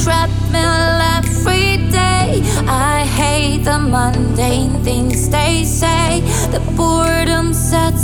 treadmill every day. I hate the mundane things they say. The boredom sets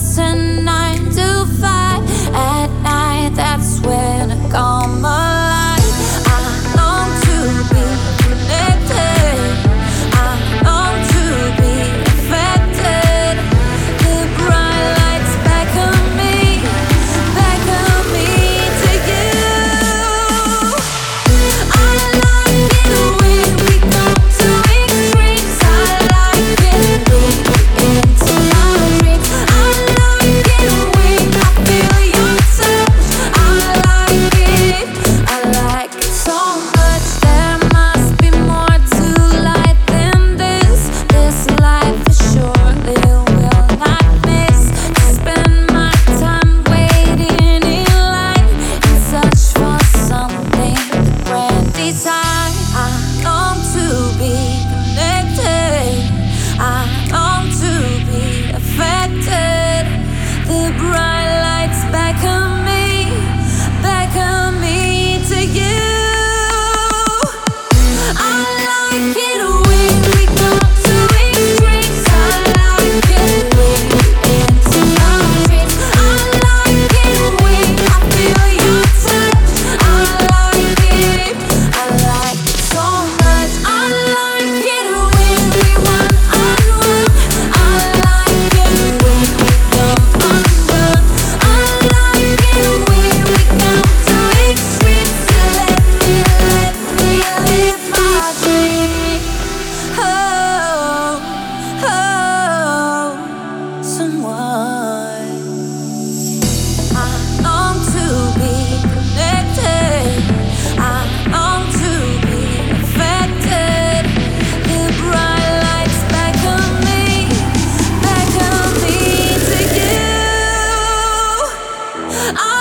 I